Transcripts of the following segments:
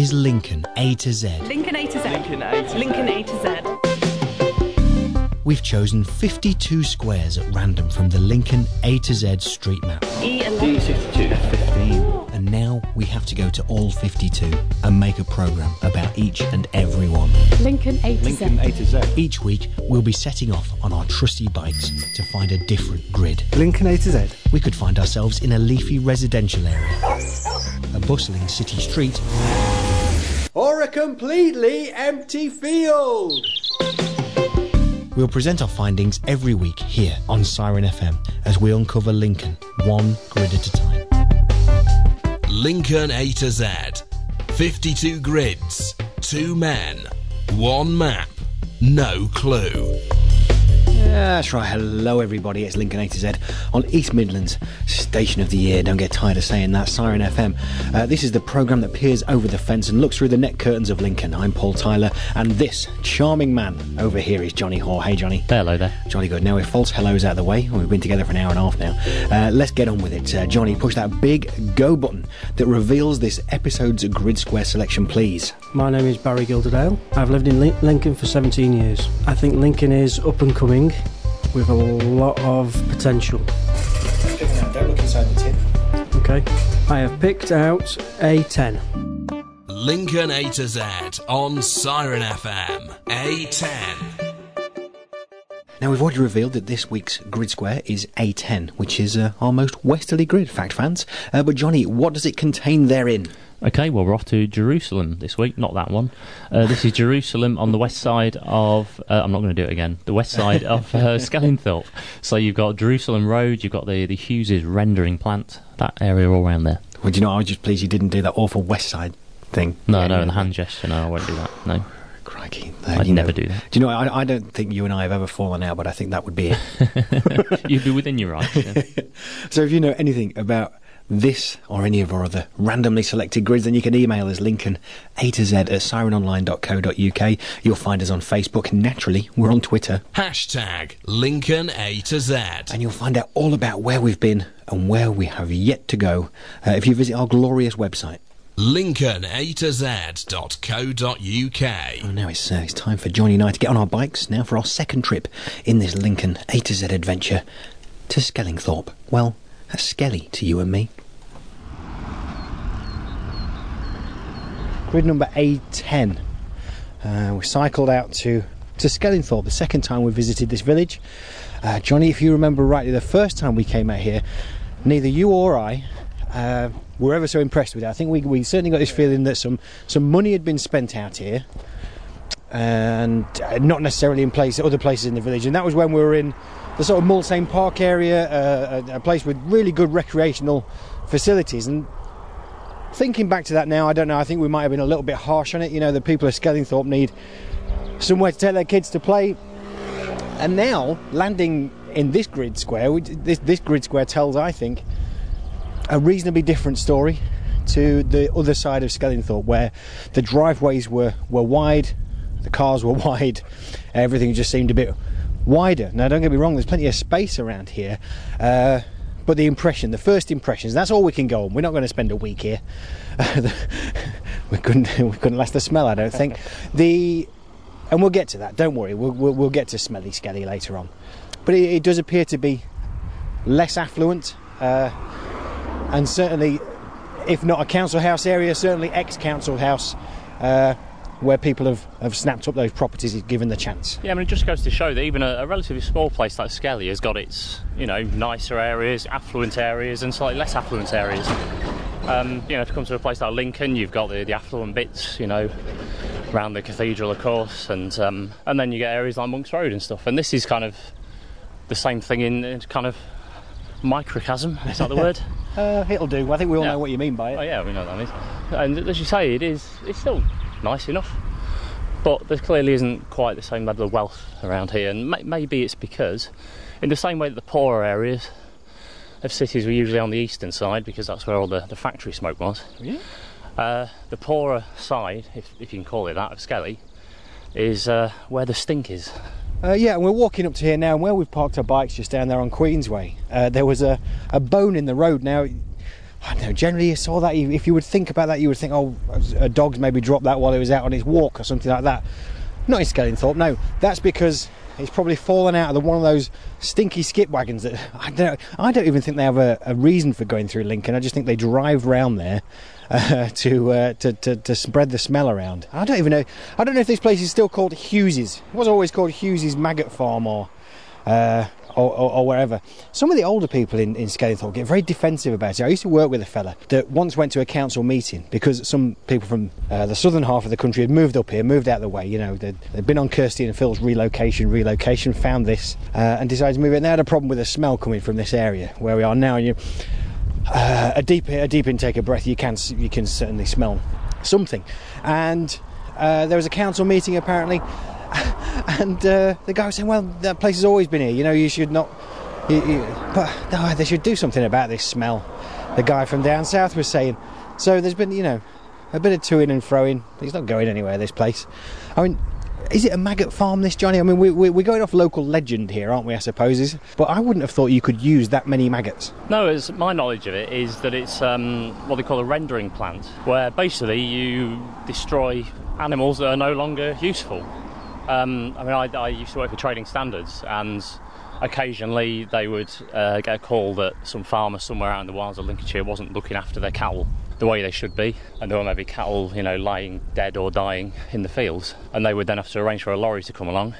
is Lincoln A to Z. Lincoln A to Z. Lincoln A to Lincoln A to Z. We've chosen 52 squares at random from the Lincoln A to Z street map. E11. D62. 15. And now we have to go to all 52 and make a programme about each and every one. Lincoln A to Lincoln Z. A to Z. Each week, we'll be setting off on our trusty bikes to find a different grid. Lincoln A to Z. We could find ourselves in a leafy residential area, a bustling city street, Or a completely empty field. We'll present our findings every week here on Siren FM as we uncover Lincoln one grid at a time. Lincoln A to Z. 52 grids, 2 men, 1 map, no clue. Yeah, that's right. Hello, everybody. It's Lincoln A to Z on East Midlands Station of the Year. Don't get tired of saying that. Siren FM. Uh, this is the programme that peers over the fence and looks through the net curtains of Lincoln. I'm Paul Tyler, and this charming man over here is Johnny Hoare. Hey, Johnny. Hello there. Jolly good. Now, with false hellos out of the way, we've been together for an hour and a half now. Uh, let's get on with it. Uh, Johnny, push that big go button that reveals this episode's grid square selection, please. My name is Barry Gilderdale. I've lived in Lincoln for 17 years. I think Lincoln is up and coming with a lot of potential. Don't look inside the tin. Okay. I have picked out A10. Lincoln A to Z on Siren FM. A10. Now, we've already revealed that this week's grid square is A10, which is uh, our most westerly grid, fact fans. Uh, but, Johnny, what does it contain therein? Okay, well, we're off to Jerusalem this week, not that one. Uh, this is Jerusalem on the west side of. Uh, I'm not going to do it again. The west side of uh, Skellingthorpe. So you've got Jerusalem Road, you've got the, the Hughes' rendering plant, that area all around there. Well, do you know, I was just pleased you didn't do that awful west side thing. No, Yeah, no, yeah. and the hand gesture, no, I won't do that. No. Crikey. I'd never know- do that. Do you know, I, I don't think you and I have ever fallen out, but I think that would be it. You'd be within your rights. yeah. so if you know anything about this or any of our other randomly selected grids, then you can email us Lincoln A to Z at sirenonline.co.uk. You'll find us on Facebook. Naturally, we're on Twitter. Hashtag Lincoln A to Z. And you'll find out all about where we've been and where we have yet to go uh, if you visit our glorious website. Lincoln A to Z.co.uk. Oh, now it's, uh, it's time for Johnny and I to get on our bikes now for our second trip in this Lincoln A to Z adventure to Skellingthorpe. Well, that's Skelly to you and me. Grid number A10. Uh, we cycled out to, to Skellingthorpe the second time we visited this village. Uh, Johnny, if you remember rightly, the first time we came out here, neither you or I uh, were ever so impressed with it. I think we, we certainly got this feeling that some, some money had been spent out here and uh, not necessarily in place other places in the village. And that was when we were in the sort of Mulsane Park area, uh, a, a place with really good recreational facilities. And thinking back to that now, I don't know. I think we might have been a little bit harsh on it. You know, the people of Skellingthorpe need somewhere to take their kids to play. And now landing in this grid square, this this grid square tells, I think, a reasonably different story to the other side of Skellingthorpe, where the driveways were, were wide, the cars were wide, everything just seemed a bit wider. Now, don't get me wrong, there's plenty of space around here, uh, but the impression, the first impressions, that's all we can go on. We're not going to spend a week here. we couldn't, we couldn't last the smell, I don't think. The and we'll get to that. Don't worry, we'll, we'll, we'll get to Smelly Skelly later on. But it, it does appear to be less affluent, uh, and certainly, if not a council house area, certainly ex-council house, uh, where people have, have snapped up those properties if given the chance. Yeah, I mean, it just goes to show that even a, a relatively small place like Skelly has got its, you know, nicer areas, affluent areas, and slightly less affluent areas. Um, you know, to come to a place like Lincoln, you've got the, the affluent bits, you know, around the cathedral, of course, and um, and then you get areas like Monk's Road and stuff. And this is kind of the same thing in, in kind of microcosm. Is that the word? Uh, it'll do. I think we all Yeah. know what you mean by it. Oh yeah, we know what that means. And as you say, it is. It's still nice enough, but there clearly isn't quite the same level of wealth around here. And may- maybe it's because, in the same way that the poorer areas of cities were usually on the eastern side, because that's where all the, the factory smoke was. Yeah. Uh, the poorer side, if, if you can call it that, of Skelly, is uh, where the stink is. Uh, yeah, and we're walking up to here now, and where we've parked our bikes just down there on Queensway, uh, there was a, a bone in the road. Now, I don't know. Generally, you saw that. If you would think about that, you would think, oh, a dog's maybe dropped that while it was out on its walk or something like that. Not in Skellingthorpe. No, that's because it's probably fallen out of the, one of those stinky skip wagons that I don't. I don't even think they have a, a reason for going through Lincoln. I just think they drive round there uh, to, uh, to, to to spread the smell around. I don't even know. I don't know if this place is still called Hughes's. It was always called Hughes's Maggot Farm or. Uh, or, or, or, wherever. Some of the older people in, in get very defensive about it. I used to work with a fella that once went to a council meeting because some people from uh, the southern half of the country had moved up here, moved out of the way. You know, they'd, they'd been on Kirsty and Phil's relocation, relocation, found this, uh, and decided to move it. And they had a problem with the smell coming from this area where we are now. And you, uh, a deep a deep intake of breath, you can you can certainly smell something. And uh, there was a council meeting apparently and uh, the guy was saying, "Well, that place has always been here. You know, you should not." You, you, but they should do something about this smell. The guy from down south was saying. So there's been, you know, a bit of to-in and fro-in. He's not going anywhere. This place. I mean, is it a maggot farm, this Johnny? I mean, we, we, we're going off local legend here, aren't we? I suppose. But I wouldn't have thought you could use that many maggots. No, as my knowledge of it is that it's um, what they call a rendering plant, where basically you destroy animals that are no longer useful. Um, I mean, I, I, used to work for Trading Standards, and occasionally they would uh, get a call that some farmer somewhere out in the wilds of Lincolnshire wasn't looking after their cattle the way they should be, and there were maybe cattle, you know, lying dead or dying in the fields, and they would then have to arrange for a lorry to come along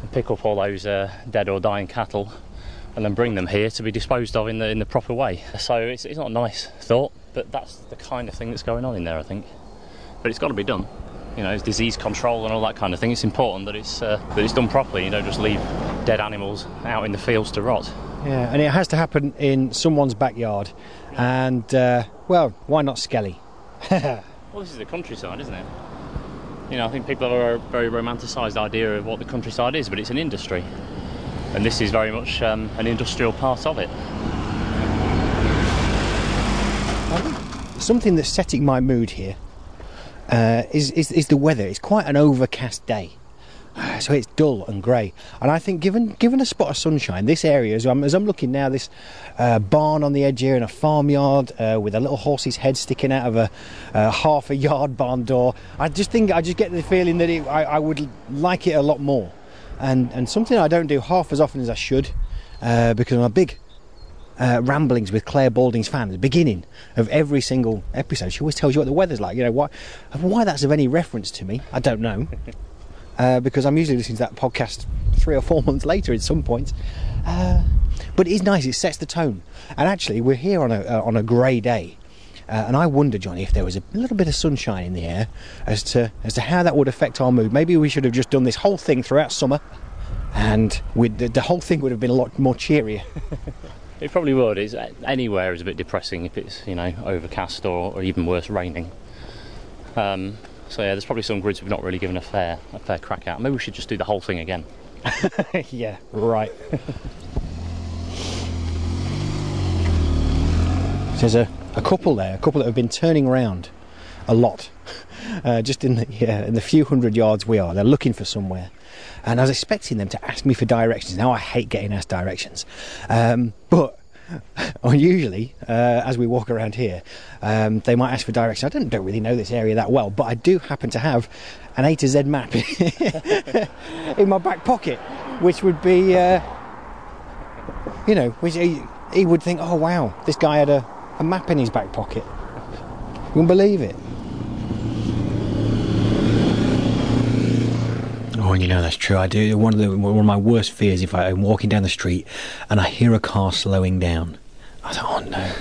and pick up all those uh, dead or dying cattle and then bring them here to be disposed of in the in the proper way. So it's, it's not a nice thought, but that's the kind of thing that's going on in there, I think. But it's got to be done you know, disease control and all that kind of thing. It's important that it's uh, that it's done properly. You don't just leave dead animals out in the fields to rot. Yeah, and it has to happen in someone's backyard. And uh, well, why not Skelly? well, this is the countryside, isn't it? You know, I think people have a very romanticised idea of what the countryside is, but it's an industry, and this is very much um, an industrial part of it. Something that's setting my mood here uh, is, is, is the weather. It's quite an overcast day. So it's dull and grey, and I think given given a spot of sunshine, this area as I'm, as I'm looking now, this uh, barn on the edge here and a farmyard uh, with a little horse's head sticking out of a uh, half a yard barn door. I just think I just get the feeling that it, I, I, would like it a lot more, and and something I don't do half as often as I should uh, because I'm a big uh, ramblings with Clare Balding's fan at the beginning of every single episode. She always tells you what the weather's like. You know why? Why that's of any reference to me, I don't know. Uh, because I'm usually listening to that podcast three or four months later at some point. Uh, but it is nice; it sets the tone. And actually, we're here on a uh, on a grey day, uh, and I wonder, Johnny, if there was a little bit of sunshine in the air, as to as to how that would affect our mood. Maybe we should have just done this whole thing throughout summer, and the, the whole thing would have been a lot more cheerier. It probably would. It's, anywhere is a bit depressing if it's you know overcast or, or even worse raining. Um, so yeah, there's probably some grids we've not really given a fair a fair crack at. Maybe we should just do the whole thing again. yeah, right. There's a, a couple there, a couple that have been turning around a lot, uh, just in the yeah, in the few hundred yards we are. They're looking for somewhere, and I was expecting them to ask me for directions. Now I hate getting asked directions, um, but unusually, uh, as we walk around here, um, they might ask for directions. I don't, don't really know this area that well, but I do happen to have an A to Z map in my back pocket, which would be, uh, you know, which he, he, would think, oh wow, this guy had a, a map in his back pocket. You wouldn't believe it. Oh, and you know that's true. I do. One of the one of my worst fears if I'm walking down the street and I hear a car slowing down. I thought, oh no.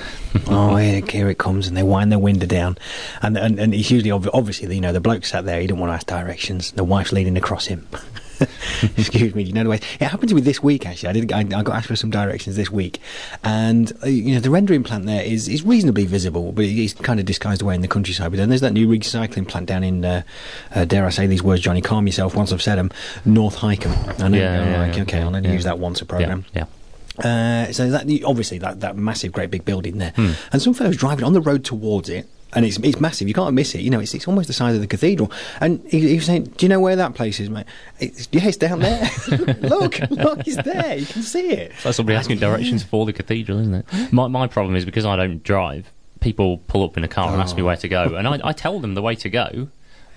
oh, here, here, it comes, and they wind their window down, and and, and it's usually obviously you know the bloke sat there, he didn't want to ask directions. The wife's leaning across him. Excuse me, you know the way it happened to me this week. Actually, I did. I, I got asked for some directions this week, and uh, you know the rendering plant there is is reasonably visible, but it's kind of disguised away in the countryside. But then there's that new recycling plant down in, uh, uh, dare I say these words, Johnny? Calm yourself. Once I've said them, North Hykeham. I know. Yeah, yeah, like, yeah, okay, I'll only use that once a program. yeah. Uh, so that obviously that, that massive, great big building there, hmm. and some fellows driving on the road towards it and it's it's massive. You can't miss it. You know, it's it's almost the size of the cathedral. And he, he was saying, "Do you know where that place is, mate? It's, yeah, it's down there. look, look, it's there. You can see it." It's like somebody asking directions for the cathedral, isn't it? My, my problem is because I don't drive, people pull up in a car and ask me oh. where to go, and I, I tell them the way to go,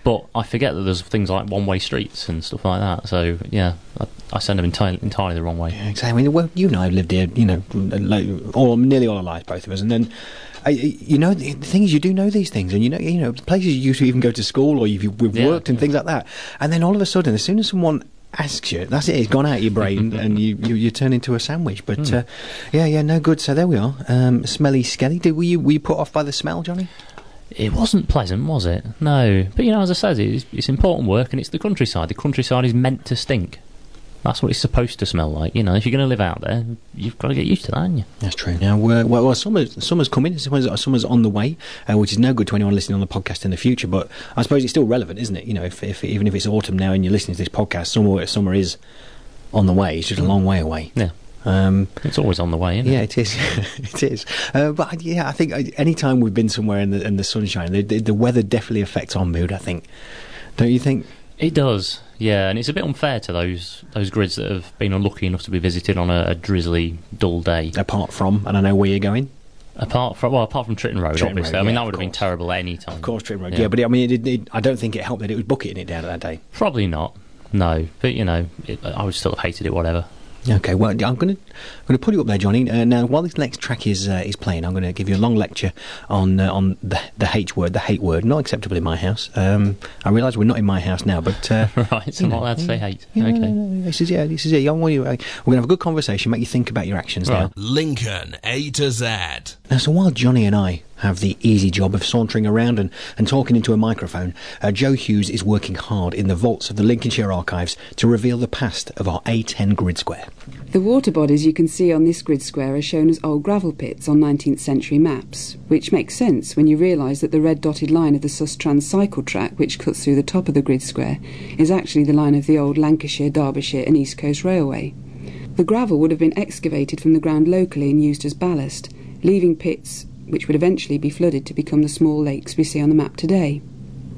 but I forget that there's things like one way streets and stuff like that. So, yeah, I, I send them entirely, entirely the wrong way. Yeah, exactly. I mean, well, you and I have lived here, you know, all nearly all our lives, both of us, and then. I, you know, the thing is, you do know these things, and you know, you know, places you used to even go to school, or you've, you've Yeah, worked and things like that, and then all of a sudden, as soon as someone asks you, that's it, it's gone out of your brain, and you, you you turn into a sandwich. But Hmm. uh, yeah, yeah, no good. So there we are. Um, smelly, skelly. Did were you were you put off by the smell, Johnny? It wasn't pleasant, was it? No. But, you know, as I said, it's, it's important work and it's the countryside. The countryside is meant to stink. That's what it's supposed to smell like. You know, if you're going to live out there, you've got to get used to that, haven't you? That's true. Now, well, well, summer's, summer's coming. Summer's, summer's on the way, uh, which is no good to anyone listening on the podcast in the future. But I suppose it's still relevant, isn't it? You know, if, if even if it's autumn now and you're listening to this podcast, summer summer is on the way. It's just a long way away. Yeah. Um, It's always on the way, isn't it? yeah, it? is. it is. Uh, but yeah, I think uh, any time we've been somewhere in the in the sunshine, the, the, the weather definitely affects our mood. I think. Don't you think? It does, yeah, and it's a bit unfair to those those grids that have been unlucky enough to be visited on a, a drizzly, dull day. Apart from, and I know where you're going. Apart from well, apart from Tritton Road, Tritton obviously. Road, I mean, yeah, that would have been terrible at any time. Of course, Trim Road. Yeah, but I mean, it, it, I don't think it helped that it was bucketing it down that day. probably not. No, but you know, it, I would still have hated it. Whatever. Okay, well, I'm going to I'm going to put you up there, Johnny. Uh, now, while this next track is uh, is playing, I'm going to give you a long lecture on uh, on the the H word, the hate word, not acceptable in my house. Um, I realise we're not in my house now, but uh, right, so I'm not allowed to say hate. yeah, okay. no, no, no, this is yeah, this is it. I want you, uh, we're going to have a good conversation, make you think about your actions now. Lincoln A to Z. Now, so while Johnny and I have the easy job of sauntering around and, and talking into a microphone, uh, Joe Hughes is working hard in the vaults of the Lincolnshire archives to reveal the past of our A10 grid square. The water bodies you can see on this grid square are shown as old gravel pits on 19th century maps, which makes sense when you realise that the red dotted line of the Sustrans cycle track, which cuts through the top of the grid square, is actually the line of the old Lancashire, Derbyshire, and East Coast Railway. The gravel would have been excavated from the ground locally and used as ballast, leaving pits which would eventually be flooded to become the small lakes we see on the map today.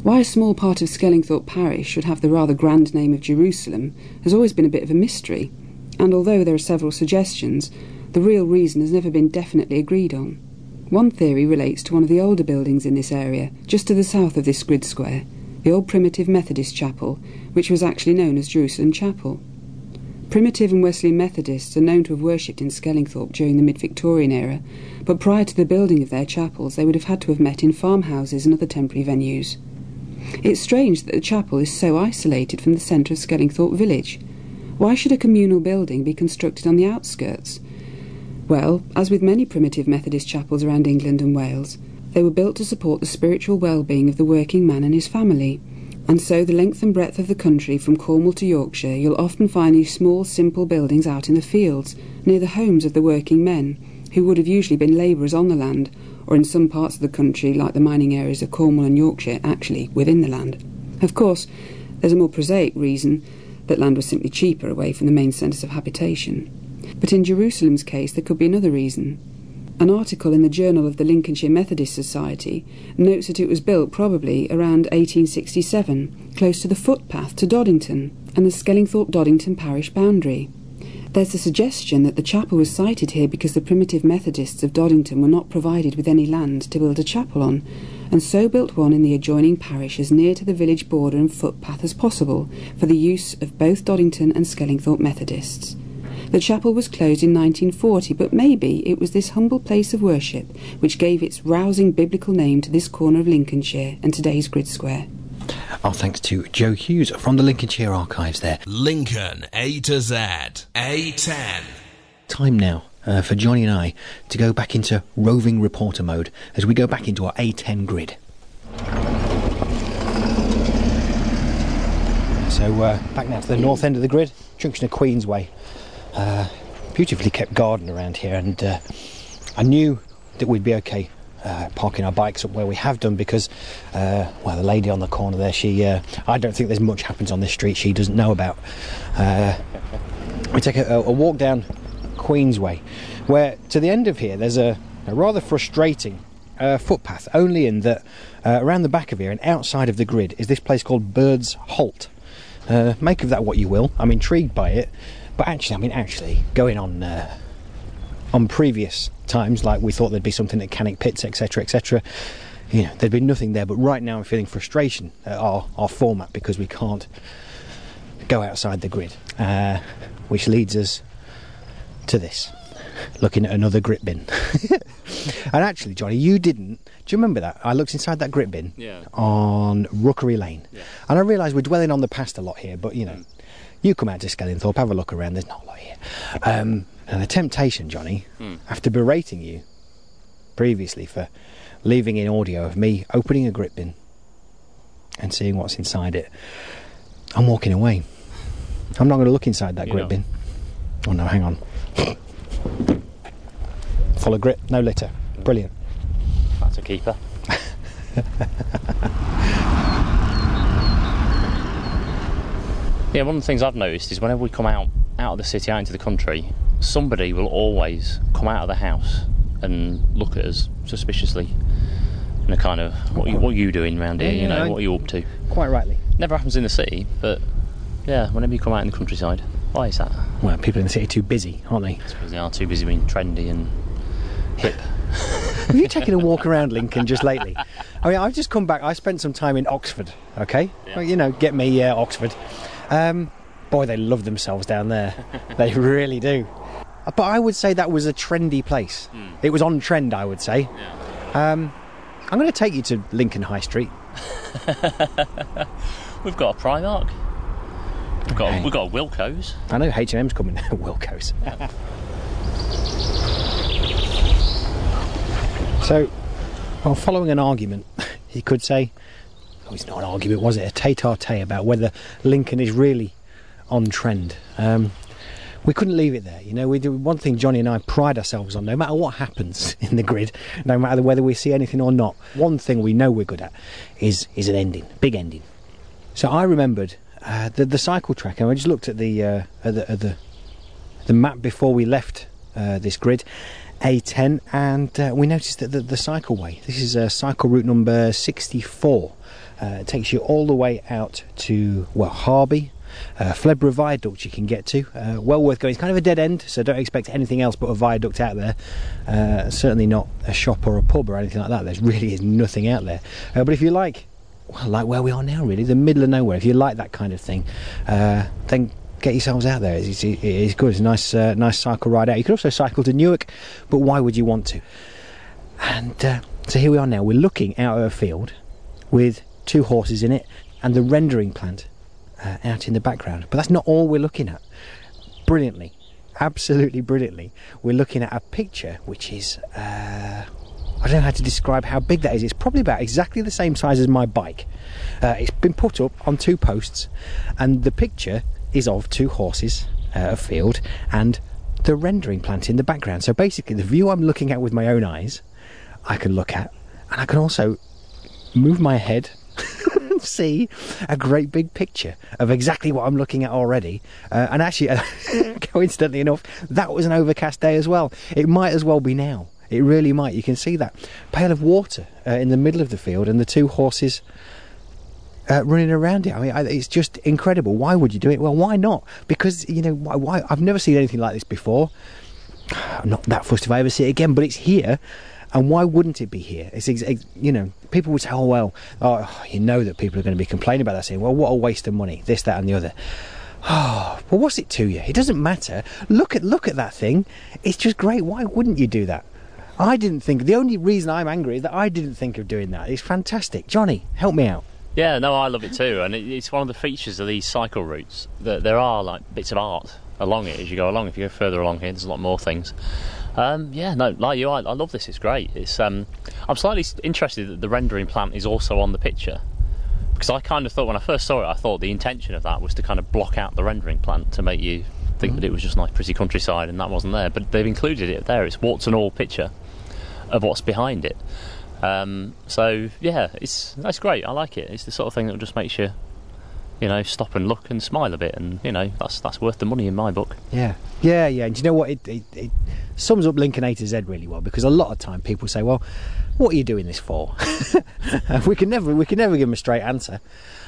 Why a small part of Skellingthorpe parish should have the rather grand name of Jerusalem has always been a bit of a mystery, and although there are several suggestions, the real reason has never been definitely agreed on. One theory relates to one of the older buildings in this area, just to the south of this grid square, the old primitive Methodist chapel, which was actually known as Jerusalem Chapel. Primitive and Wesleyan Methodists are known to have worshipped in Skellingthorpe during the mid Victorian era, but prior to the building of their chapels, they would have had to have met in farmhouses and other temporary venues. It's strange that the chapel is so isolated from the centre of Skellingthorpe village. Why should a communal building be constructed on the outskirts? Well, as with many primitive Methodist chapels around England and Wales, they were built to support the spiritual well-being of the working man and his family. And so the length and breadth of the country from Cornwall to Yorkshire, you'll often find these small, simple buildings out in the fields, near the homes of the working men, who would have usually been labourers on the land, or in some parts of the country, like the mining areas of Cornwall and Yorkshire, actually within the land. Of course, there's a more prosaic reason that land was simply cheaper away from the main centres of habitation. But in Jerusalem's case, there could be another reason. An article in the Journal of the Lincolnshire Methodist Society notes that it was built probably around 1867, close to the footpath to Doddington and the Skellingthorpe Doddington parish boundary. There's a suggestion that the chapel was sited here because the primitive Methodists of Doddington were not provided with any land to build a chapel on, and so built one in the adjoining parish as near to the village border and footpath as possible for the use of both Doddington and Skellingthorpe Methodists. The chapel was closed in 1940, but maybe it was this humble place of worship which gave its rousing biblical name to this corner of Lincolnshire and today's grid square. Our thanks to Joe Hughes from the Lincolnshire archives there. Lincoln A to Z. A10. Time now uh, for Johnny and I to go back into roving reporter mode as we go back into our A10 grid. So uh, back now to the north end of the grid, junction of Queensway. Uh, beautifully kept garden around here, and uh, I knew that we'd be okay uh, parking our bikes up where we have done because, uh, well, the lady on the corner there, she, uh, I don't think there's much happens on this street she doesn't know about. Uh, we take a, a walk down Queensway, where to the end of here there's a, a rather frustrating uh, footpath, only in that uh, around the back of here and outside of the grid is this place called Bird's Halt. Make of that what you will. I'm intrigued by it, but actually, I mean, actually, going on uh, on previous times, like we thought there'd be something at Cannock Pits, etc., etc. You know, there'd be nothing there. But right now, I'm feeling frustration at our our format because we can't go outside the grid, uh, which leads us to this. Looking at another grit bin. and actually, Johnny, you didn't. Do you remember that? I looked inside that grit bin Yeah. on Rookery Lane. Yeah. And I realised we're dwelling on the past a lot here, but you know, you come out to Skellingthorpe, have a look around, there's not a lot here. Um, and the temptation, Johnny, Hmm. after berating you previously for leaving in audio of me opening a grit bin and seeing what's inside it, I'm walking away. I'm not going to look inside that You're grit bin. Oh no, hang on. Full of grit, no litter. Brilliant. That's a keeper. yeah, one of the things I've noticed is whenever we come out out of the city, out into the country, somebody will always come out of the house and look at us suspiciously. In a kind of, what, you, what are you doing around here? Yeah, you know, I- what are you up to? Quite rightly. Never happens in the city, but yeah, whenever you come out in the countryside, why is that? Well, people in the city are too busy, aren't they? I suppose they are too busy being trendy and hip. Have you taken a walk around Lincoln just lately? I mean, I've just come back. I spent some time in Oxford. Okay, Yeah. well, you know, get me uh, Oxford. Um, boy, they love themselves down there. they really do. Uh, But I would say that was a trendy place. It was on trend, I would say. Um, I'm going to take you to Lincoln High Street. We've got a Primark. We've got, Okay. a, we've got a Wilko's. I know H&M's coming. Wilko's. so, well, following an argument, you could say, oh, it's not an argument, was it? A tete-a-tete about whether Lincoln is really on trend. Um, we couldn't leave it there. You know, we do one thing Johnny and I pride ourselves on. No matter what happens in the grid, no matter whether we see anything or not, one thing we know we're good at is is an ending, big ending. So I remembered uh, the the cycle track, and I just looked at the uh, at the, at the the map before we left uh, this grid, A10, and uh, we noticed that the, the cycleway. This is uh, cycle route number 64. Uh, it takes you all the way out to well Harby. Uh, Viaduct you can get to. Uh, well worth going. It's kind of a dead end, so don't expect anything else but a viaduct out there. Uh, certainly not a shop or a pub or anything like that. There really is nothing out there. Uh, but if you like well, like where we are now, really, the middle of nowhere. If you like that kind of thing, uh, then get yourselves out there. It's, it's, good. It's a nice, uh, nice cycle ride out. You could also cycle to Newark, but why would you want to? And uh, so here we are now. We're looking out at a field with two horses in it and the rendering plant uh, out in the background. But that's not all we're looking at. Brilliantly, absolutely brilliantly, we're looking at a picture which is. Uh, I don't know how to describe how big that is. It's probably about exactly the same size as my bike. Uh, it's been put up on two posts, and the picture is of two horses, uh, a field, and the rendering plant in the background. So basically, the view I'm looking at with my own eyes, I can look at, and I can also move my head see a great big picture of exactly what I'm looking at already. Uh, and actually, coincidentally enough, that was an overcast day as well. It might as well be now. It really might. You can see that pail of water uh, in the middle of the field and the two horses uh, running around it. I mean, I, it's just incredible. Why would you do it? Well, why not? Because you know, why, why? I've never seen anything like this before. I'm not that fussed if I ever see it again, but it's here. And why wouldn't it be here? It's you know, people would say, "Oh well, oh, you know that people are going to be complaining about that, saying, well, what a waste of money, this, that, and the other." Oh, well, what's it to you? It doesn't matter. Look at look at that thing. It's just great. Why wouldn't you do that? I didn't think. The only reason I'm angry is that I didn't think of doing that. It's fantastic. Johnny, help me out. Yeah, no, I love it too, and it's one of the features of these cycle routes that there are like bits of art along it as you go along. If you go further along here, there's a lot more things. Um, yeah, no, like you, I, I love this. It's great. It's um, I'm slightly interested that the rendering plant is also on the picture because I kind of thought when I first saw it, I thought the intention of that was to kind of block out the rendering plant to make you think that it was just nice, pretty countryside, and that wasn't there. But they've included it there. It's warts and all picture of what's behind it. Um, so yeah, it's that's great. I like it. It's the sort of thing that just makes you, you know, stop and look and smile a bit, and you know that's that's worth the money in my book. Yeah, yeah, yeah. And do you know what? It, it, it sums up Lincoln A to Z really well because a lot of time people say, "Well, what are you doing this for?" we can never we can never give them a straight answer.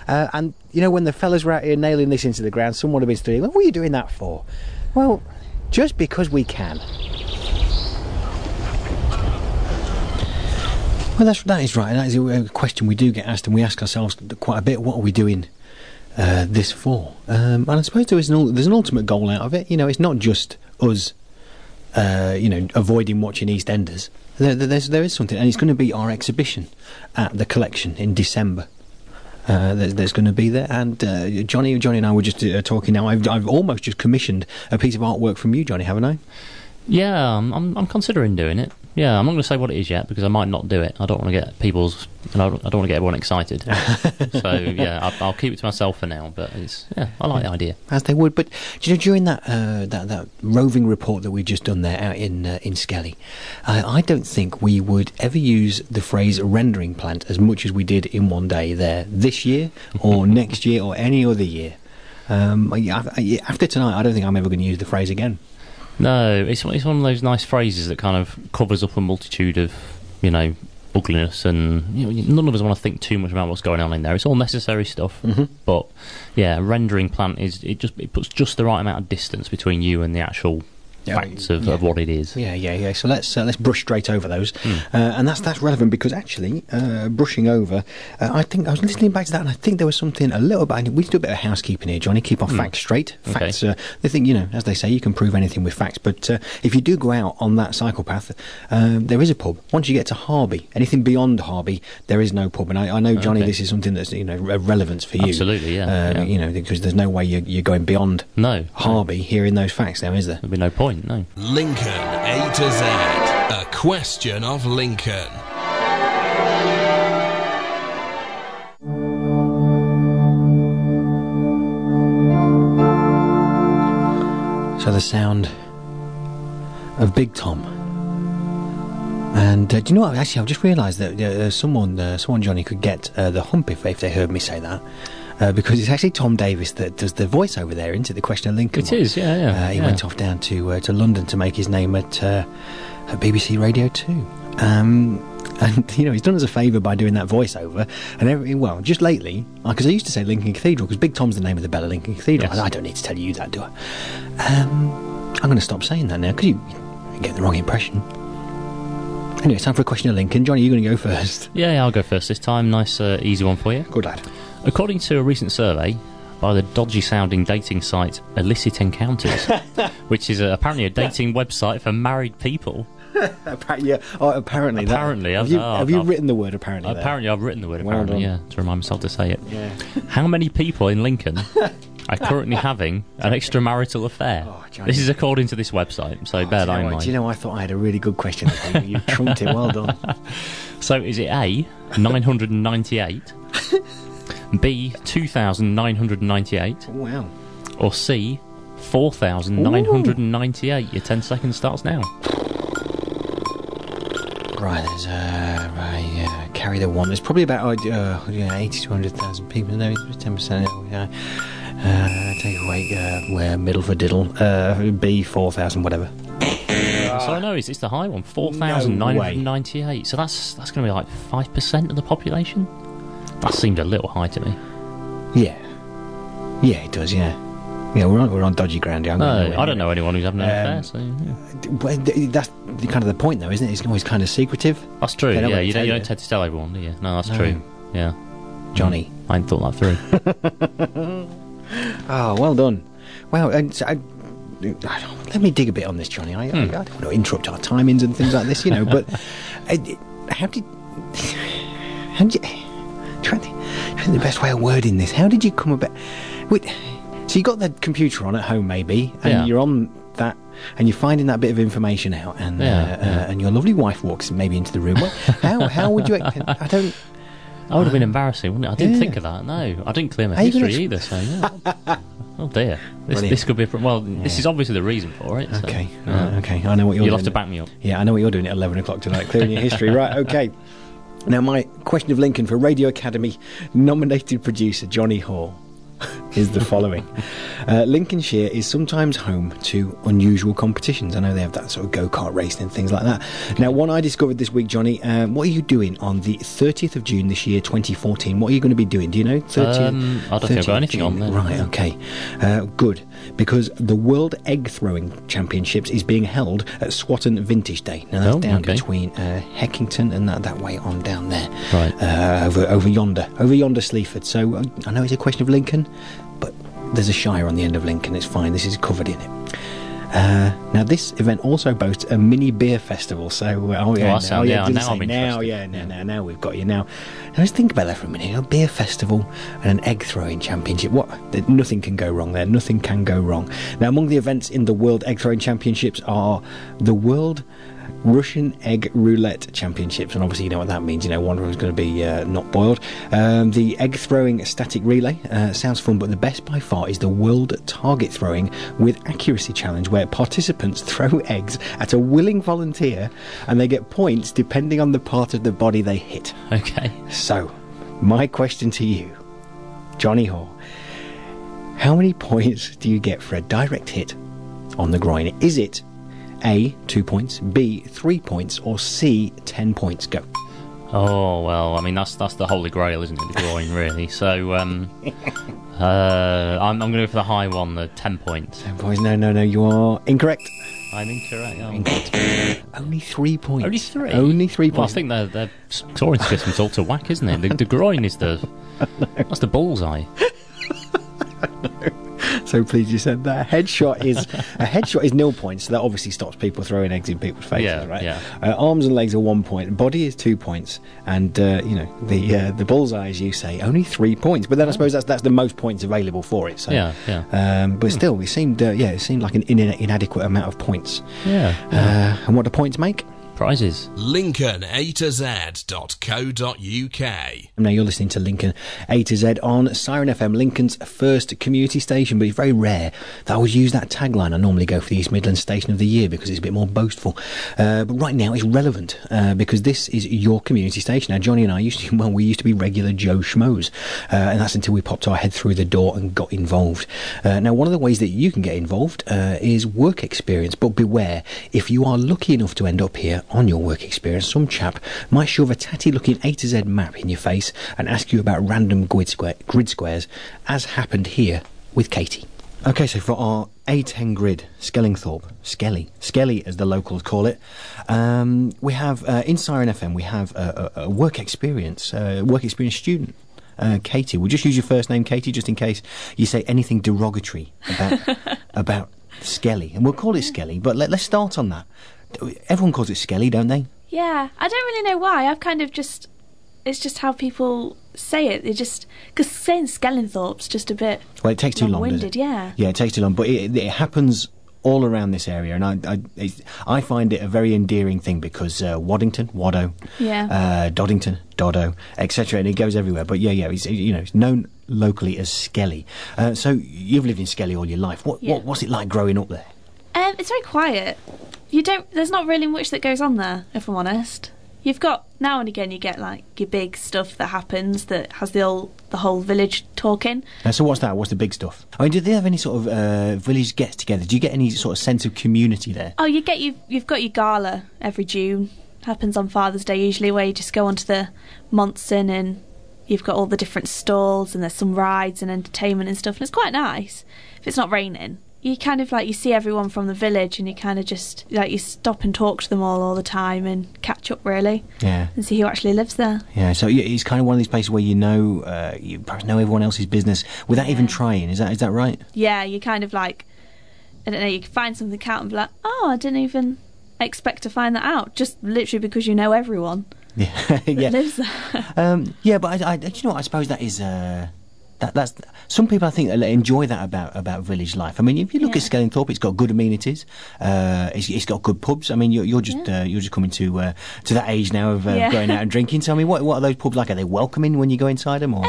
Uh, and you know, when the fellas were out here nailing this into the ground, someone would have been saying, "What are you doing that for?" Well, just because we can. Well, that's that is right. That is a question we do get asked, and we ask ourselves quite a bit: What are we doing uh, this for? Um, and I suppose there is an there's an ultimate goal out of it. You know, it's not just us, uh, you know, avoiding watching EastEnders. There, there- there's there is something, and it's going to be our exhibition at the collection in December. Uh, going to be there, and uh, Johnny, Johnny and I were just uh, talking now. I've, I've almost just commissioned a piece of artwork from you, Johnny, haven't I? Yeah, I'm, I'm, I'm considering doing it. Yeah, I'm not going to say what it is yet because I might not do it. I don't want to get people's, and I don't, I don't want to get everyone excited. so yeah, I'll, I'll keep it to myself for now. But it's yeah, I like the idea. as they would. But do you know, during that uh, that that roving report that we've just done there out in uh, in Skelly, uh, I don't think we would ever use the phrase rendering plant as much as we did in one day there this year or next year or any other year. Um, I- I- after tonight, I don't think I'm ever going to use the phrase again. No, it's it's one of those nice phrases that kind of covers up a multitude of you know ugliness, and you know, none of us want to think too much about what's going on in there. It's all necessary stuff, Mhm. but yeah, rendering plant is it just it puts just the right amount of distance between you and the actual Yeah, facts of, yeah. of what it is. Yeah, yeah, yeah. So let's uh, let's brush straight over those, Hmm. uh, and that's that's relevant because actually, uh, brushing over, uh, I think I was listening back to that, and I think there was something a little bit. We do a bit of housekeeping here, Johnny. Keep our Hmm. facts straight. Okay. Facts. Uh, they think you know, as they say, you can prove anything with facts. But uh, if you do go out on that cycle path, um, there is a pub. Once you get to Harby, anything beyond Harby, there is no pub. And I, I know, Johnny, Okay. this is something that's you know re- relevance for you. Absolutely, yeah, yeah. You know, because there's no way you're, you're going beyond No, Harby hearing those facts now, is there? there'd be no point. No. Lincoln A to Z. A question of Lincoln. So the sound of Big Tom. And uh, do you know what? Actually, I've just realised that uh, someone, uh, someone Johnny could get uh, the hump if, if they heard me say that, uh, because it's actually Tom Davis that does the voice over there into the question of Lincoln. It one. is, yeah, yeah, Uh, he yeah. went off down to uh, to London to make his name at, uh, at BBC Radio Two. Um, and you know he's done us a favour by doing that voiceover. And every, well, just lately, because I used to say Lincoln Cathedral because Big Tom's the name of the bell at Lincoln Cathedral. Yes. I, I don't need to tell you that, do I? Um, I'm going to stop saying that now because you, you get the wrong impression. Anyway, it's time for a question of Lincoln. Johnny, you're going to go first. Yeah, yeah, I'll go first this time. Nice, uh, easy one for you. Good lad. According to a recent survey by the dodgy sounding dating site Illicit Encounters, which is uh, apparently a dating website for married people, Apparently, yeah, oh, apparently, that- Apparently, have I've- you, oh, have you I've- written the word apparently? there? apparently I've written the word Well apparently, done. yeah, to remind myself to say it. Yeah. How many people in Lincoln are currently having an extramarital affair? Oh, Johnny. this is according to this website, so Oh, bear do, that you know in what, mind. do you know, I thought I had a really good question. for you. You trumped it. Well done. So is it A, 998, B, 2,998, Oh, wow. or C, 4,998? Your 10 seconds starts now. Right, there's uh, right, yeah, carry the one. There's probably about uh, yeah, eighty to hundred thousand people. No, ten percent. Yeah. Uh, take away uh, where middle for diddle. Uh, B four thousand whatever. so I know it's, it's the high one, 4,998. So that's that's going to be like 5% of the population? That seemed a little high to me. Yeah, yeah, it does. Yeah, yeah. We're on we're on dodgy ground. here. No, I don't know anyone who's having an Um, affair, so yeah. That's kind of the point, though, isn't it? It's always kind of secretive. That's true, yeah. You don't, you don't tend to tell everyone, do you? No, that's No. true. Yeah. Johnny. I hadn't thought that through. Oh, well done. Well, I, I don't- let me dig a bit on this, Johnny. I, I, I don't want to interrupt our timings and things like this, you know. But uh, how did how did you? Trying to, think the best way of wording this. How did you come about? Wait, so you got the computer on at home, maybe, and Yeah. you're on that, and you're finding that bit of information out, and Yeah, uh, yeah. Uh, and your lovely wife walks maybe into the room. What, how how would you? I don't. I would have been embarrassing, wouldn't it? I didn't think of that. No, I didn't clear my history ex- either. So yeah. oh dear, this, Brilliant. this could be a well. This is obviously the reason for it. so, Okay, okay. I know what you're You'll doing. have to back me up. Yeah, I know what you're doing at 11 o'clock tonight, clearing your history. Right, okay. Now, my question of Lincoln for Radio Academy nominated producer Johnny Hall. is the following. Uh, Lincolnshire is sometimes home to unusual competitions. I know they have that sort of go kart racing and things like that. Now, one I discovered this week, Johnny, um, what are you doing on the 30th of June this year, 2014? What are you going to be doing? Do you know? 30th, Um, I don't think I've got 30th anything on June. there. Right, okay. Uh, good. Because the World Egg Throwing Championships is being held at Swaton Vintage Day. Now, that's Oh, down okay. between uh, Heckington and that, that way on down there. Right. Uh, over, over yonder. Over yonder, Sleaford. So uh, I know it's a question of Lincoln, but there's a shire on the end of Lincoln. It's fine. This is covered in it. Uh, now, this event also boasts a mini beer festival. So, uh, oh yeah, that now, yeah, now I'm now, yeah, now, now, now we've got you. Now, now let's think about that for a minute. A beer festival and an egg throwing championship. What? Nothing can go wrong there. Nothing can go wrong. Now, among the events in the World Egg Throwing Championships are the World Russian Egg Roulette Championships, and obviously you know what that means. You know, one of them's going to be uh, not boiled. Um, the egg throwing static relay uh, sounds fun, but the best by far is the World Target Throwing with Accuracy Challenge, where participants throw eggs at a willing volunteer, and they get points depending on the part of the body they hit. Okay. So, my question to you, Johnny Hall, how many points do you get for a direct hit on the groin? Is it A, two points, B, three points, or C, ten points? Go. Oh well, I mean that's that's the holy grail, isn't it? The groin, really. So um, uh, I'm, I'm going to go for the high one, the ten points. Ten points. No, no, no, you are incorrect. I'm incorrect. Oh. Incorrect. Only three points. Only three. Only three Well, I points. think their their scoring system's all to whack, isn't it? The, the groin is the that's the bullseye. so pleased you said that. Headshot is a headshot is nil points, so that obviously stops people throwing eggs in people's faces, Yeah, right? yeah. Uh, arms and legs are one point, body is two points, and uh, you know the uh, the bullseye, as you say, only three points. But then I suppose that's that's the most points available for it. So Yeah, yeah. Um, but still, it seemed uh, yeah, it seemed like an in- inadequate amount of points. Yeah. Uh, and what do points make? Prizes. Lincoln A to Z dot co dot uk. Now you're listening to Lincoln A to Z on Siren FM, Lincoln's first community station, but it's very rare that I would use that tagline. I normally go for the East Midlands Station of the Year because it's a bit more boastful. Uh, but right now it's relevant uh, because this is your community station. Now Johnny and I used to, well, we used to be regular Joe Schmoes, uh, and that's until we popped our head through the door and got involved. Uh, now one of the ways that you can get involved uh, is work experience, but beware if you are lucky enough to end up here on your work experience, some chap might shove a tatty looking A to Z map in your face and ask you about random grid, square, grid squares, as happened here with Katie. Okay, so for our A10 grid, Skellingthorpe, Skelly, Skelly as the locals call it, um, we have uh, in Siren FM we have a, a, a work experience, uh, work experience student. Uh, Katie, we'll just use your first name, Katie, just in case you say anything derogatory about about Skelly, and we'll call it Skelly. But let, let's start on that. Everyone calls it Skelly, don't they? Yeah, I don't really know why. I've kind of just. It's just how people say it. They just. Because saying Skellingthorpe's just a bit. Well, it takes too long. long-winded, yeah. Yeah, it takes too long, but it, it happens all around this area, and I I, I find it a very endearing thing because uh, Waddington, Waddo, Yeah. uh, Doddington, Doddo, etc., and it goes everywhere. But yeah, yeah, it's, you know, it's known locally as Skelly. Uh, so you've lived in Skelly all your life. What, Yeah. what what's it like growing up there? Um, it's very quiet. You don't. There's not really much that goes on there, if I'm honest. You've got now and again you get like your big stuff that happens that has the whole the whole village talking. Uh, so what's that? What's the big stuff? I mean, do they have any sort of uh, village get together? Do you get any sort of sense of community there? Oh, you get you you've got your gala every June. Happens on Father's Day usually, where you just go onto the Monson and you've got all the different stalls and there's some rides and entertainment and stuff, and it's quite nice. If it's not raining, you kind of like you see everyone from the village and you kind of just like you stop and talk to them all all the time and catch up really Yeah. and see who actually lives there. Yeah, so it's kind of one of these places where you know uh, you perhaps know everyone else's business without even trying. Is that is that right? Yeah, you kind of like I don't know, you can find something out and be like, oh, I didn't even expect to find that out, just literally because you know everyone Yeah, that yeah, lives there. um, yeah. But I, I, do you know what? I suppose that is. Uh, that, that's some people I think enjoy that about about village life. I mean, if you look at Yeah. Skellingthorpe, it's got good amenities. Uh, it's, it's got good pubs. I mean, you're, you're just uh, you're just coming to uh, to that age now of uh, Yeah. going out and drinking. Tell me, what what are those pubs like? Are they welcoming when you go inside them? Or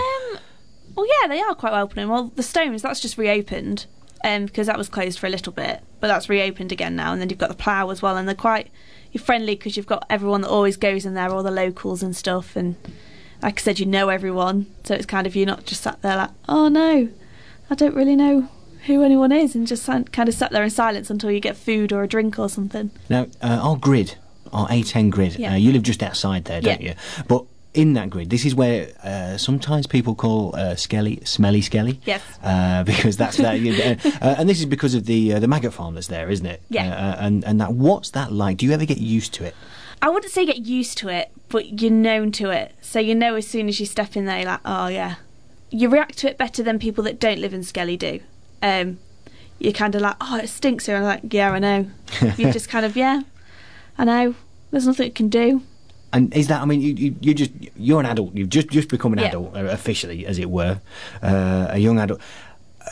Well, yeah, they are quite welcoming. Well, the Stones, that's just reopened um, because that was closed for a little bit, but that's reopened again now. And then you've got the Plough as well, and they're quite you're friendly because you've got everyone that always goes in there, all the locals and stuff. And like I said, you know everyone, so it's kind of you're not just sat there like, oh no, I don't really know who anyone is, and just kind of sat there in silence until you get food or a drink or something. Now, uh, our grid, our A10 grid, Yeah. uh, you live just outside there, don't Yeah. you? But in that grid, this is where uh, sometimes people call uh, Skelly smelly Skelly. Yes. Uh, because that's that, uh, and this is because of the uh, the maggot farm that's there, isn't it? Yeah. Uh, and and that what's that like? Do you ever get used to it? I wouldn't say get used to it, but you're known to it. So you know as soon as you step in there, you're like, oh yeah. You react to it better than people that don't live in Skelly do. Um, you're kind of like, oh, it stinks here. And I'm like, yeah, I know. you just kind of, yeah, I know. There's nothing you can do. And is that? I mean, you, you you just you're an adult. You've just just become an Yeah. adult uh, officially, as it were, uh, a young adult.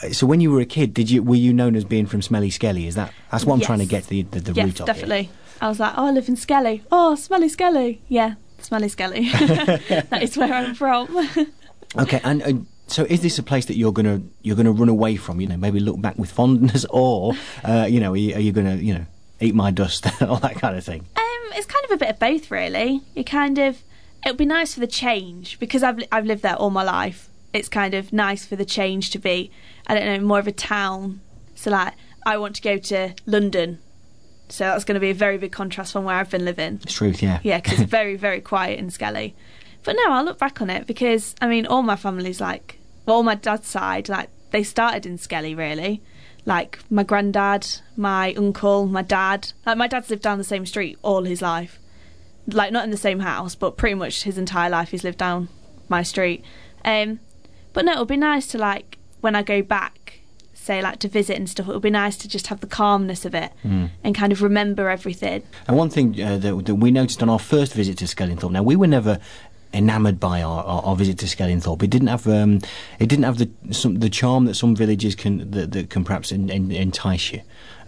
Uh, So when you were a kid, did you were you known as being from Smelly Skelly? Is that that's what I'm trying to get to the the, the yes, root of it. definitely. I was like, oh, I live in Skelly. Oh, smelly Skelly. Yeah, smelly Skelly. that is where I'm from. Okay, and uh, so is this a place that you're gonna you're gonna run away from? You know, maybe look back with fondness, or uh, you know, are you, are you gonna you know eat my dust, all that kind of thing? Um, it's kind of a bit of both, really. You kind of, it would be nice for the change because I've I've lived there all my life. It's kind of nice for the change to be, I don't know, more of a town. So like, I want to go to London, so that's going to be a very big contrast from where I've been living. It's truth, yeah. Yeah, because it's very very quiet in Skelly. But no, I'll look back on it because I mean, all my family's like, well, all my dad's side, like they started in Skelly really. Like my granddad, my uncle, my dad. Like my dad's lived down the same street all his life. Like not in the same house, but pretty much his entire life he's lived down my street. Um, but no, it'll be nice to like when I go back, say like to visit and stuff. It would be nice to just have the calmness of it and kind of remember everything. And one thing uh, that, that we noticed on our first visit to Skellingthorpe. Now we were never enamoured by our, our, our visit to Skellingthorpe. It didn't have um, it didn't have the some, the charm that some villages can that, that can perhaps en, en, entice you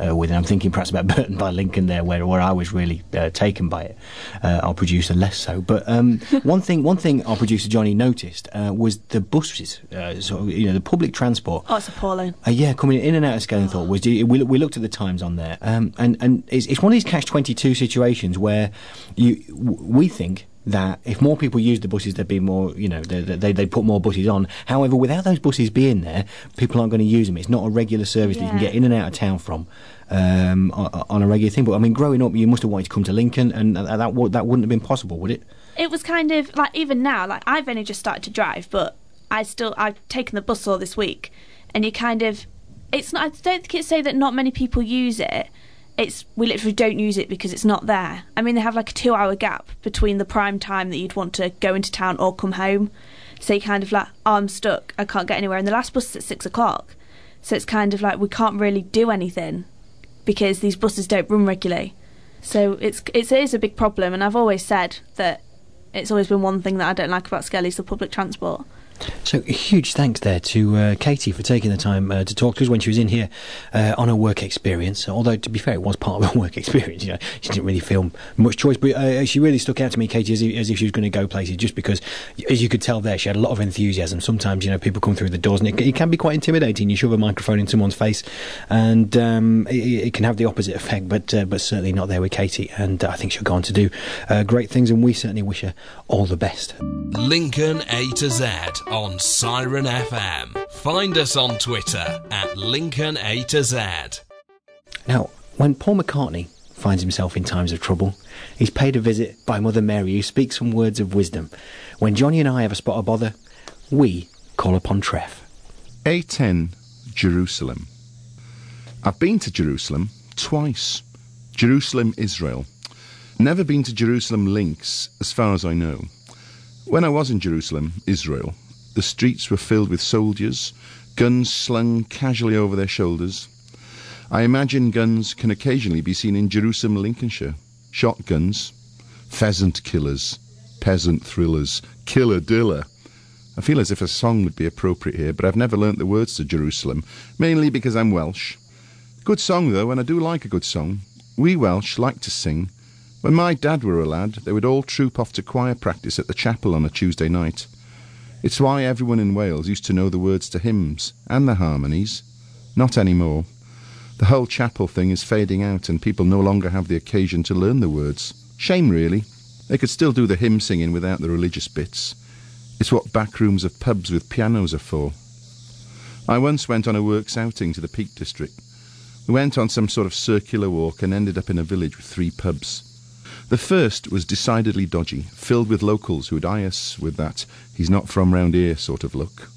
uh, with. And I'm thinking perhaps about Burton by Lincoln there, where where I was really uh, taken by it. Uh, our producer less so. But um, one thing one thing our producer Johnny noticed uh, was the buses. Uh, so you know the public transport. Oh, it's appalling. Uh, yeah, coming in and out of Skellingthorpe was we, we looked at the times on there, um, and and it's, it's one of these catch twenty two situations where you we think that if more people use the buses, there'd be more, you know, they they they put more buses on. However, without those buses being there, people aren't going to use them. It's not a regular service that you can get in and out of town from. Um, on, on a regular thing, but I mean, growing up, you must have wanted to come to Lincoln, and that that, would- that wouldn't have been possible, would it? it was kind of like even now like i've only just started to drive but i still i've taken the bus all this week and you kind of it's not i don't think it's say that not many people use it it's we literally don't use it because it's not there. I mean they have like a two hour gap between the prime time that you'd want to go into town or come home. So you kind of like oh, i'm stuck. I can't get anywhere. And the last bus is at six o'clock. So it's kind of like we can't really do anything because these buses don't run regularly. So it's it's, it is a big problem. And i've always said that it's always been one thing that I don't like about Skelly's the public transport. So, a huge thanks there to uh, Katie for taking the time uh, to talk to us when she was in here uh, on her work experience. Although, to be fair, it was part of her work experience. You know, she didn't really feel much choice, but uh, she really stuck out to me, Katie, as if, as if she was going to go places. Just because, as you could tell there, she had a lot of enthusiasm. Sometimes, you know, people come through the doors, and it, it can be quite intimidating. You shove a microphone in someone's face, and um, it, it can have the opposite effect. But uh, but certainly not there with Katie, and I think she'll go on to do uh, great things. And we certainly wish her all the best. Lincoln A to Z on Siren FM. Find us on Twitter at Lincoln A to Z. Now, when Paul McCartney finds himself in times of trouble, he's paid a visit by Mother Mary, who speaks some words of wisdom. When Johnny and I have a spot of bother, we call upon Treff. A10 Jerusalem. I've been to Jerusalem twice. Jerusalem, Israel. Never been to Jerusalem Lincs, as far as I know. When I was in Jerusalem, Israel, the streets were filled with soldiers, guns slung casually over their shoulders. I imagine guns can occasionally be seen in Jerusalem, Lincolnshire. Shotguns, pheasant killers, peasant thrillers, killer diller. I feel as if a song would be appropriate here, but I've never learnt the words to Jerusalem, mainly because I'm Welsh. Good song, though, and I do like a good song. We Welsh like to sing. When my dad were a lad, they would all troop off to choir practice at the chapel on a Tuesday night. It's why everyone in Wales used to know the words to hymns and the harmonies. Not anymore. The whole chapel thing is fading out, and people no longer have the occasion to learn the words. Shame, really. They could still do the hymn singing without the religious bits. It's what back rooms of pubs with pianos are for. I once went on a works outing to the Peak District. We went on some sort of circular walk and ended up in a village with three pubs. The first was decidedly dodgy, filled with locals who'd eye us with that he's not from round here sort of look.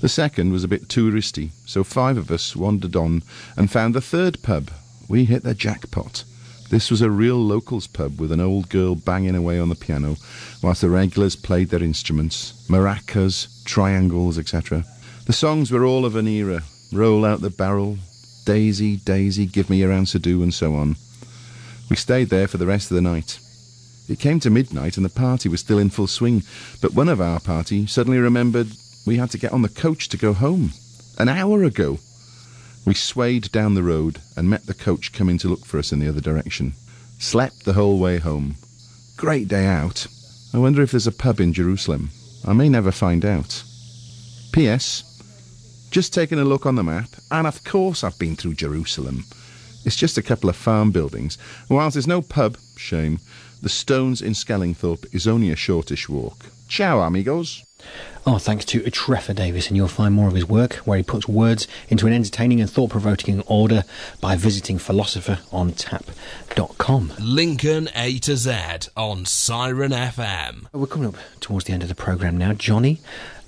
The second was a bit touristy, so five of us wandered on and found the third pub. We hit the jackpot. This was a real locals pub with an old girl banging away on the piano, whilst the regulars played their instruments, maracas, triangles, etc. The songs were all of an era, Roll Out the Barrel, Daisy, Daisy, Give Me Your Answer Do, and so on. We stayed there for the rest of the night. It came to midnight and the party was still in full swing, but one of our party suddenly remembered we had to get on the coach to go home. An hour ago. We swayed down the road and met the coach coming to look for us in the other direction. Slept the whole way home. Great day out. I wonder if there's a pub in Jerusalem. I may never find out. P.S. Just taking a look on the map, and of course I've been through Jerusalem. It's just a couple of farm buildings. And Whilst there's no pub, shame, the Stones in Skellingthorpe is only a shortish walk. Ciao, amigos. Oh, thanks to Trevor Davis, and you'll find more of his work where he puts words into an entertaining and thought provoking order by visiting philosopherontap.com. Lincoln A to Z on Siren FM. We're coming up towards the end of the programme now. Johnny,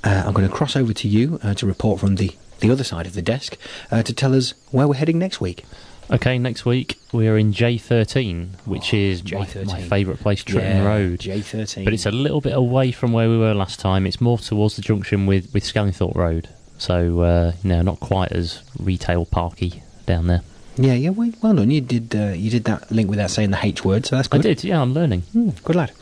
uh, I'm going to cross over to you uh, to report from the, the other side of the desk uh, to tell us where we're heading next week. Okay, next week we are in J13, which Oh, is my, J13. my favourite place, Tritton Yeah, Road. J13. But it's a little bit away from where we were last time. It's more towards the junction with, with Skellingthorpe Road. So, uh, no, not quite as retail parky down there. Yeah, yeah, well, well done. You did uh, you did that link without saying the H word, so that's good. I did, yeah, I'm learning. Mm, good lad.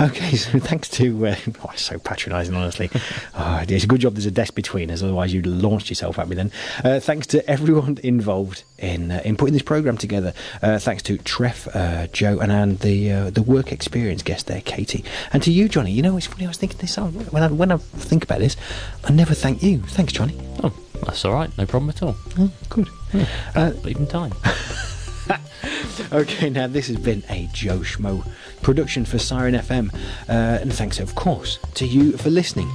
Okay, so thanks to. Uh, oh, so patronising, honestly. oh, it's a good job there's a desk between us, otherwise you'd launched yourself at me then. Uh, thanks to everyone involved in uh, in putting this programme together. Uh, thanks to Treff, uh, Joe, and, and the uh, the work experience guest there, Katie. And to you, Johnny. You know, it's funny, I was thinking this, oh, when I, when I think about this, I never thank you. Thanks, Johnny. Oh, that's all right, no problem at all. Oh, good. Uh, Even time. Okay, now this has been a Joe Schmo production for Siren FM, uh, and thanks, of course, to you for listening.